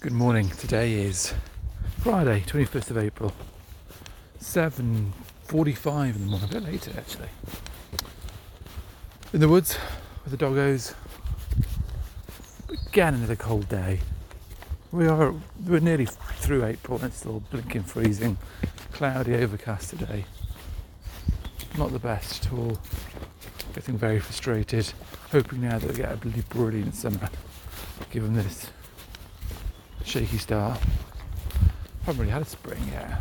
Good morning. Today is Friday, 21st of April, 7.45 in the morning, a bit later actually. In the woods with the doggos. Again, another cold day. We are we're nearly through April and it's still blinking freezing, cloudy, overcast today. Not the best at all. Getting very frustrated. Hoping now that we get a bloody brilliant summer, given this shaky start. Haven't really had a spring yet.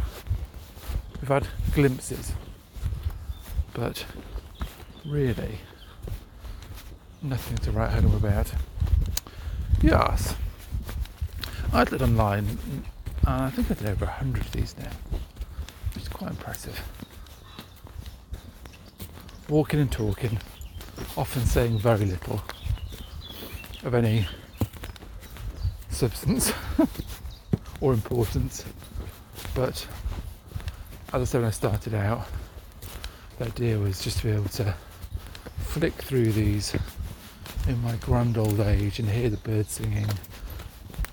We've had glimpses, but really nothing to write home about. Yes, I looked online, and I think I did over a hundred of these now, which is quite impressive. Walking and talking, often saying very little of any substance or importance. But as I said when I started out, the idea was just to be able to flick through these in my grand old age and hear the birds singing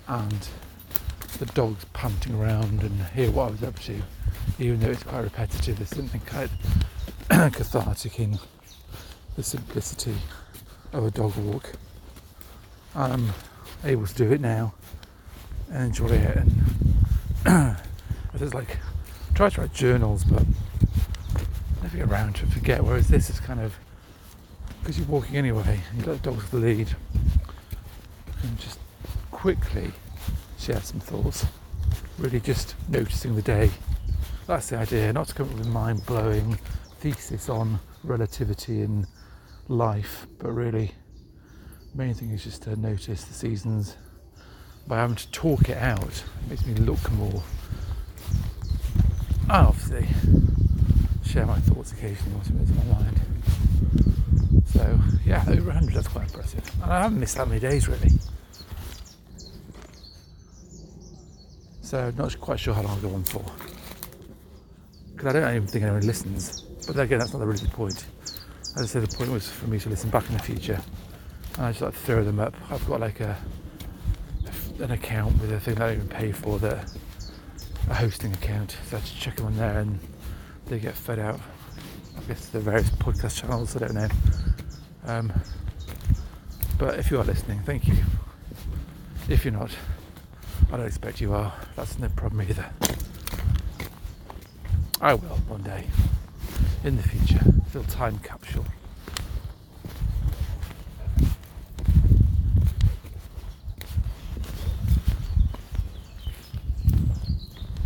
and the dogs panting around and hear what I was up to, even though it's quite repetitive. There's something quite cathartic in the simplicity of a dog walk. I'm able to do it now and enjoy it. And it's like try to write journals, but never get around to forget. Whereas this is kind of because you're walking anyway, you've got the dogs the lead, and just quickly share some thoughts. Really just noticing the day. That's the idea, not to come up with a mind blowing thesis on relativity in life, but really, main thing is just to notice the seasons. By having to talk it out, it makes me look more. And obviously, share my thoughts occasionally, what's in my mind. So yeah, over 100, that's quite impressive. And I haven't missed that many days really. So not quite sure how long I'll go on for. Because I don't even think anyone listens. But again, that's not really the point. As I said, the point was for me to listen back in the future. I just like to throw them up. I've got like a an account with a thing that I don't even pay for that a hosting account. So I just check them on there and they get fed out. I guess the various podcast channels, I don't know. Um, but if you are listening, thank you. If you're not, I don't expect you are. That's no problem either. I will one day in the future. Little time capsule.